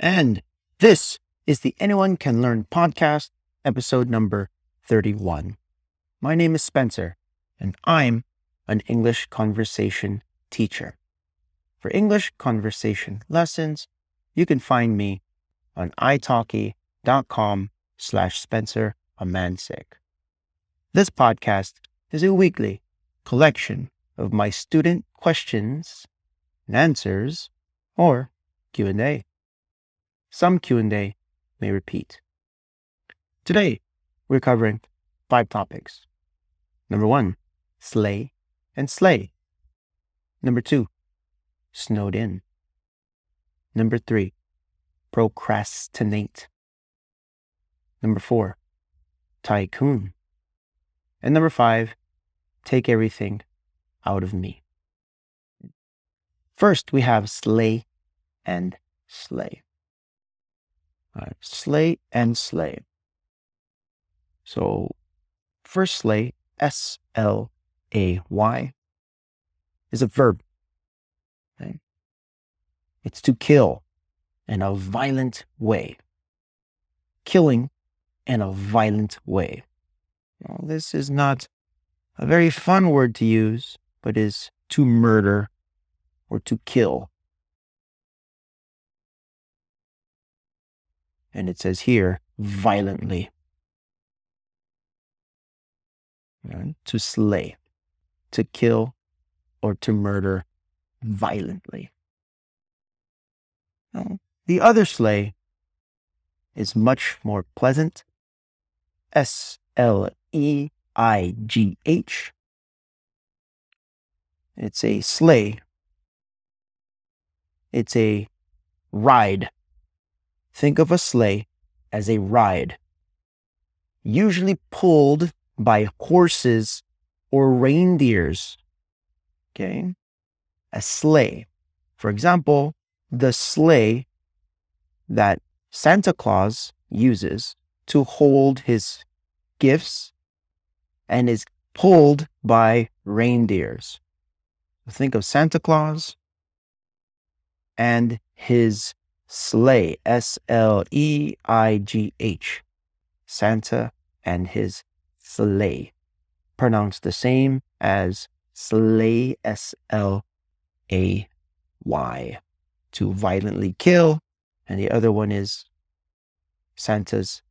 And this is the Anyone Can Learn podcast, episode number 31. My name is Spencer, and I'm an English conversation teacher. For English conversation lessons, you can find me on italki.com slash Spencer Amansick. This podcast is a weekly collection of my student questions and answers or Q&A. Some Q&A may repeat. Today, we're covering five topics. Number one, slay and sleigh. Number two, snowed in. Number three, procrastinate. Number four, tycoon. And number five, take everything out of me. First, we have slay and sleigh. Right, slay and sleigh. So, first slay, S L A Y, is a verb. Okay? It's to kill in a violent way. Killing in a violent way. Now, this is not a very fun word to use, but is to murder or to kill. And it says here, violently. Right? To slay, to kill, or to murder violently. The other slay is much more pleasant. S L E I G H. It's a sleigh. It's a ride. Think of a sleigh as a ride, usually pulled by horses or reindeers. Okay? A sleigh. For example, the sleigh that Santa Claus uses to hold his gifts and is pulled by reindeers. Think of Santa Claus and his sleigh, S L E I G H. Santa and his sleigh, pronounced the same as slay, S L A Y, to violently kill and the other one is Santa's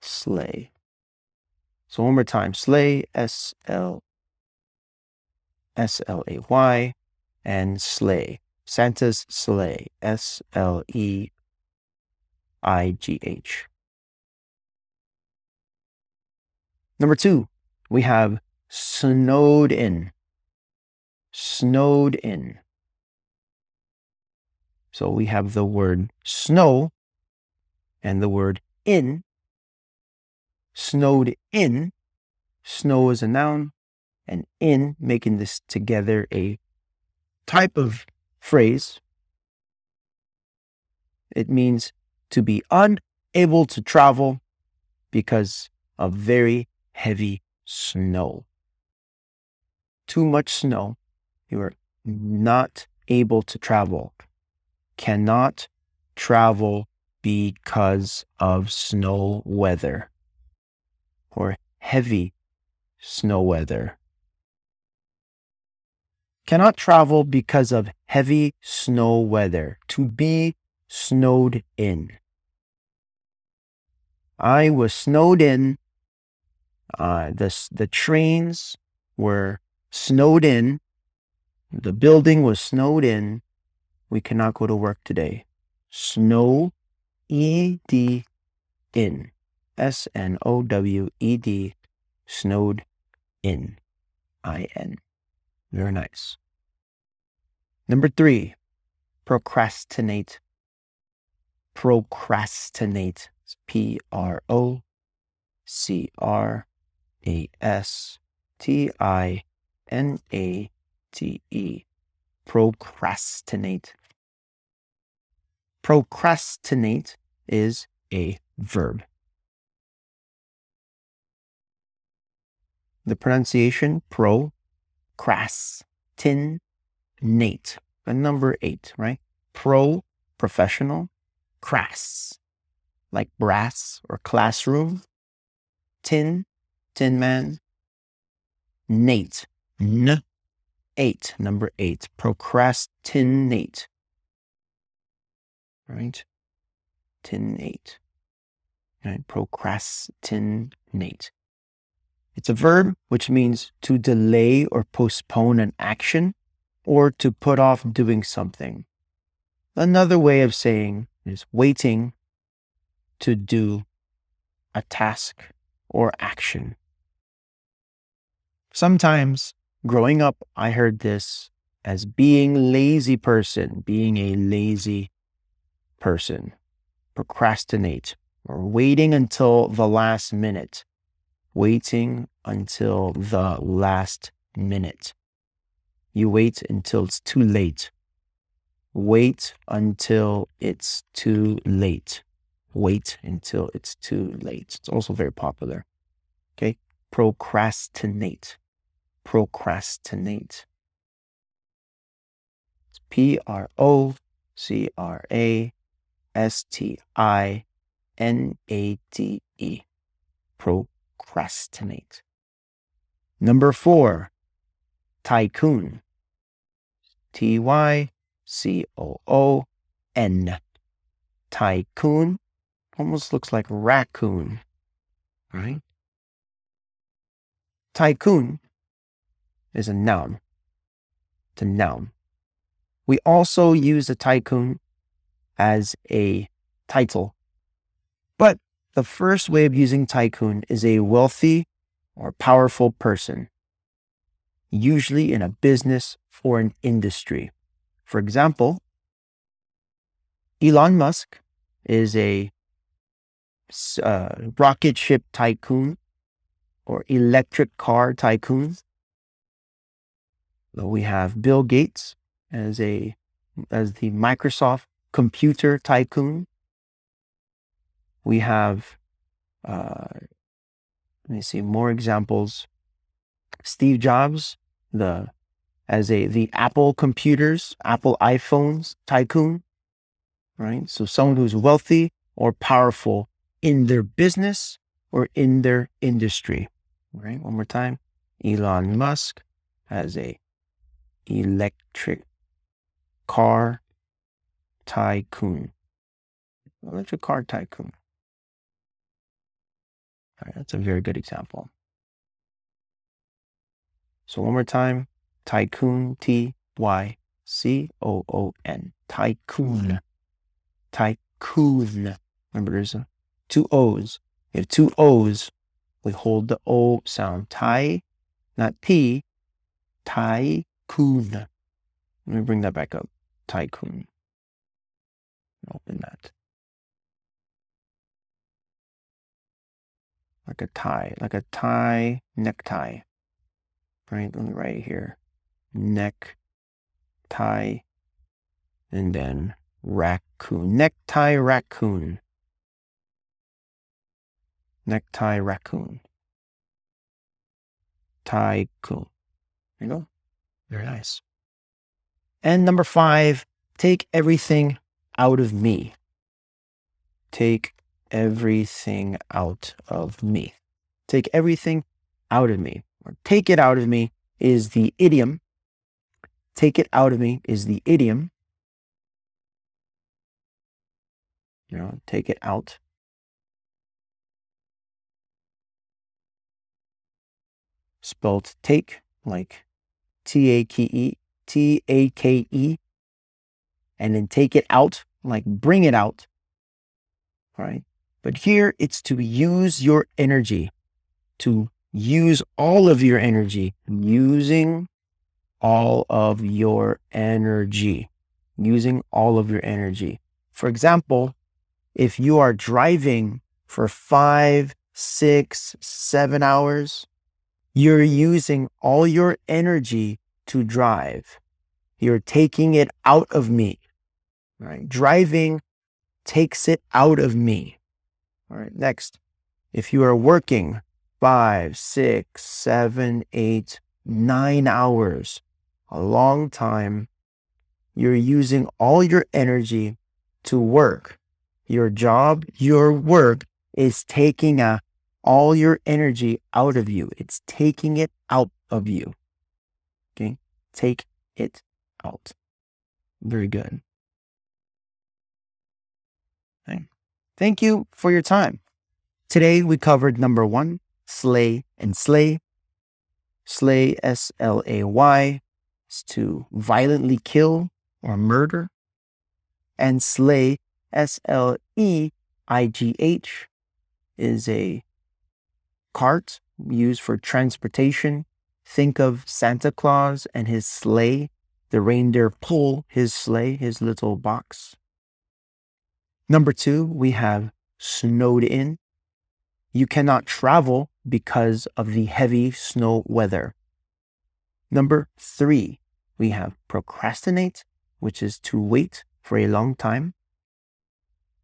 sleigh. So one more time, sleigh, S L S L A Y, and sleigh, Santa's sleigh, S L E I G H. Number two, we have snowed in. Snowed in. So we have the word snow and the word in. Snowed in. Snow is a noun and in, making this together a type of phrase. It means to be unable to travel because of very heavy snow. Too much snow, you are not able to travel cannot travel because of snow weather or heavy snow weather. Cannot travel because of heavy snow weather. To be snowed in. I was snowed in. Uh, the, the trains were snowed in. The building was snowed in we cannot go to work today. Snow, E D in. S N O W E D, snowed in. I N. Very nice. Number three, procrastinate. Procrastinate. P R O C R A S T I N A T E procrastinate. Procrastinate is a verb. The pronunciation pro, crass, tin, nate. The number eight, right? Pro, professional, crass, like brass or classroom. Tin, tin man. Nate, n, eight, number eight, procrastinate. Right? Tinate. Right? Procrastinate. It's a verb which means to delay or postpone an action or to put off doing something. Another way of saying is waiting to do a task or action. Sometimes growing up, I heard this as being lazy person, being a lazy person, procrastinate, or waiting until the last minute, waiting until the last minute. You wait until it's too late. Wait until it's too late. Wait until it's too late. It's also very popular. Okay. Procrastinate. Procrastinate. It's P R O C R A S T I N A T E. Procrastinate. Number four, tycoon. T Y C O O N. Tycoon almost looks like raccoon, right? Tycoon is a noun. It's a noun. We also use a tycoon as a title. The first way of using tycoon is a wealthy or powerful person, usually in a business or an industry. For example, Elon Musk is a uh, rocket ship tycoon or electric car tycoon. We have Bill Gates as a as the Microsoft computer tycoon. We have uh, let me see more examples. Steve Jobs, the as a the Apple computers, Apple iPhones tycoon, right? So someone who's wealthy or powerful in their business or in their industry. Right? One more time. Elon Musk as a electric car tycoon. Electric car tycoon. All right, that's a very good example. So one more time. Tycoon, T Y C O O N. Tycoon. Mm-hmm. Tycoon. Remember, there's a, two O's. You have two O's. We hold the O sound. ty, not P. Tycoon. Let me bring that back up. Tycoon. Open that. Like a tie, like a tie necktie. Right? Let me write it here neck tie, and then raccoon. Necktie raccoon. Necktie raccoon. Tycoon. There you go. Very nice. And number five, take everything out of me. Take everything out of me. Take everything out of me. Or take it out of me is the idiom take it out of me is the idiom. You know, take it out. Spelled take, like T A K E, T A K E. And then take it out, like bring it out. All right. But here it's to use your energy, to use all of your energy, using all of your energy, using all of your energy. For example, if you are driving for five, six, seven hours, you're using all your energy to drive. You're taking it out of me, right? Driving takes it out of me. All right. Next, if you are working five, six, seven, eight, nine hours, a long time. You're using all your energy to work. your job, your work is taking a, all your energy out of you. It's taking it out of you. Okay. Take it out. Very good. Okay. Thank you for your time. Today we covered number one, slay and sleigh. Slay, S L A Y, is to violently kill or murder. And sleigh, S L E I G H, is a cart used for transportation. Think of Santa Claus and his sleigh. The reindeer pull his sleigh, his little box. Number two, we have snowed in. You cannot travel because of the heavy snow weather. Number three, we have procrastinate, which is to wait for a long time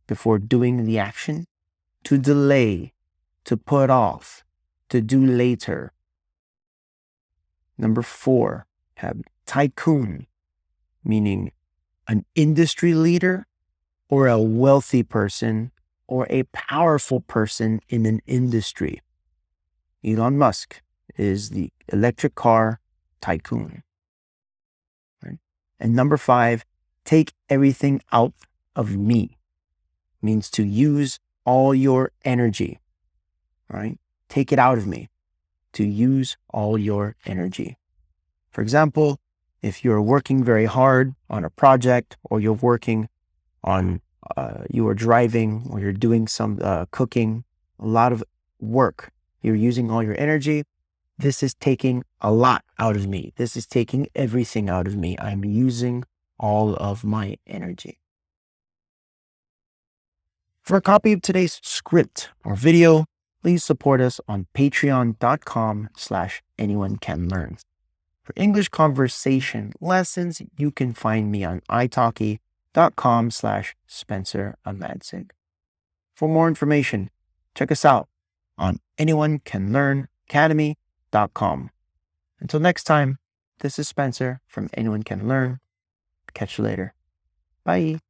before doing the action, to delay, to put off, to do later. Number four, have tycoon, meaning an industry leader or a wealthy person or a powerful person in an industry. Elon Musk is the electric car tycoon. Right? And number five, take everything out of me means to use all your energy, right? Take it out of me to use all your energy. For example, if you're working very hard on a project or you're working on, uh, you are driving or you're doing some uh, cooking, a lot of work, you're using all your energy. This is taking a lot out of me. This is taking everything out of me. I'm using all of my energy. For a copy of today's script or video, please support us on patreon.com slash anyone can learn. For English conversation lessons, you can find me on italki.com slash Spencer Amansick. For more information, check us out on anyonecanlearnacademy.com. Until next time, this is Spencer from Anyone Can Learn. Catch you later. Bye.